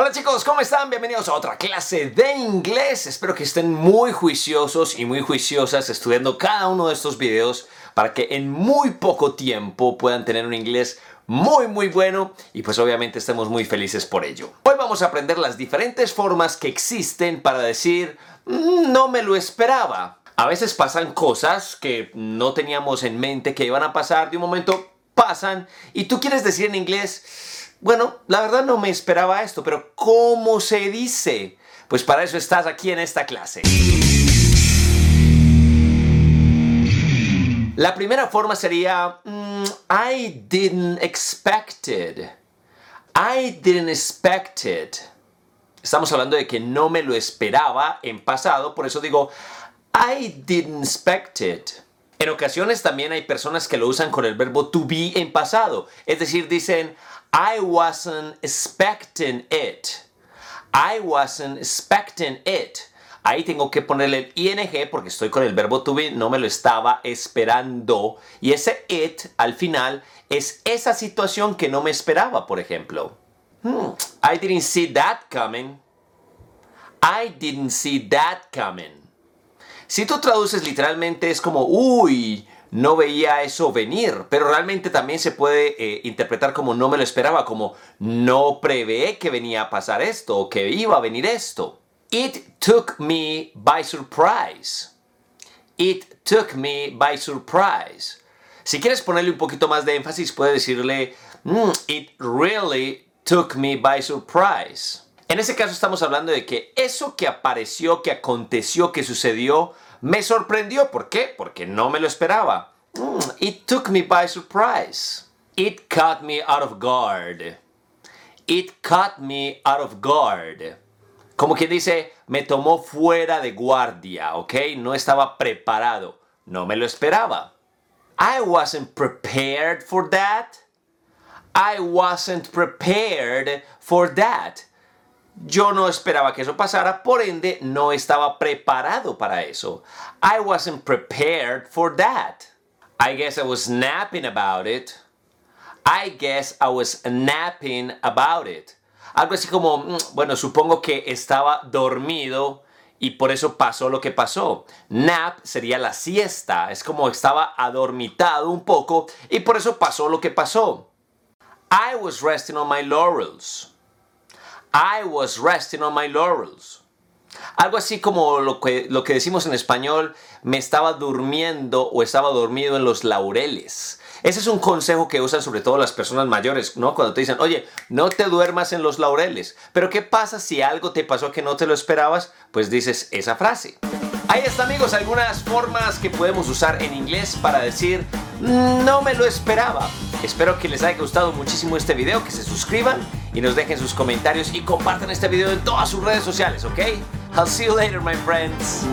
Hola chicos, ¿cómo están? Bienvenidos a otra clase de inglés. Espero que estén muy juiciosos y muy juiciosas estudiando cada uno de estos videos para que en muy poco tiempo puedan tener un inglés muy muy bueno y pues obviamente estemos muy felices por ello. Hoy vamos a aprender las diferentes formas que existen para decir mm, no me lo esperaba. A veces pasan cosas que no teníamos en mente que iban a pasar, de un momento pasan y tú quieres decir en inglés bueno, la verdad no me esperaba esto, pero ¿cómo se dice? Pues para eso estás aquí en esta clase. La primera forma sería mm, I didn't expect it. I didn't expect it. Estamos hablando de que no me lo esperaba en pasado, por eso digo I didn't expect it. En ocasiones también hay personas que lo usan con el verbo to be en pasado, es decir, dicen I wasn't expecting it. I wasn't expecting it. Ahí tengo que ponerle el ing porque estoy con el verbo to be, no me lo estaba esperando. Y ese it al final es esa situación que no me esperaba, por ejemplo. Hmm, I didn't see that coming. I didn't see that coming. Si tú traduces literalmente es como, uy, no veía eso venir, pero realmente también se puede eh, interpretar como no me lo esperaba, como no prevé que venía a pasar esto o que iba a venir esto. It took me by surprise. It took me by surprise. Si quieres ponerle un poquito más de énfasis, puedes decirle, mm, it really took me by surprise. En ese caso estamos hablando de que eso que apareció, que aconteció, que sucedió, me sorprendió. ¿Por qué? Porque no me lo esperaba. Mm, it took me by surprise. It caught me out of guard. It caught me out of guard. Como quien dice, me tomó fuera de guardia, ¿ok? No estaba preparado. No me lo esperaba. I wasn't prepared for that. I wasn't prepared for that. Yo no esperaba que eso pasara, por ende no estaba preparado para eso. I wasn't prepared for that. I guess I was napping about it. I guess I was napping about it. Algo así como, mm, bueno, supongo que estaba dormido y por eso pasó lo que pasó. Nap sería la siesta, es como estaba adormitado un poco y por eso pasó lo que pasó. I was resting on my laurels. I was resting on my laurels. Algo así como lo que, lo que decimos en español, me estaba durmiendo o estaba dormido en los laureles. Ese es un consejo que usan sobre todo las personas mayores, ¿no? Cuando te dicen, oye, no te duermas en los laureles. Pero ¿qué pasa si algo te pasó que no te lo esperabas? Pues dices esa frase. Ahí está amigos, algunas formas que podemos usar en inglés para decir no me lo esperaba. Espero que les haya gustado muchísimo este video, que se suscriban y nos dejen sus comentarios y compartan este video en todas sus redes sociales, ¿ok? I'll see you later, my friends.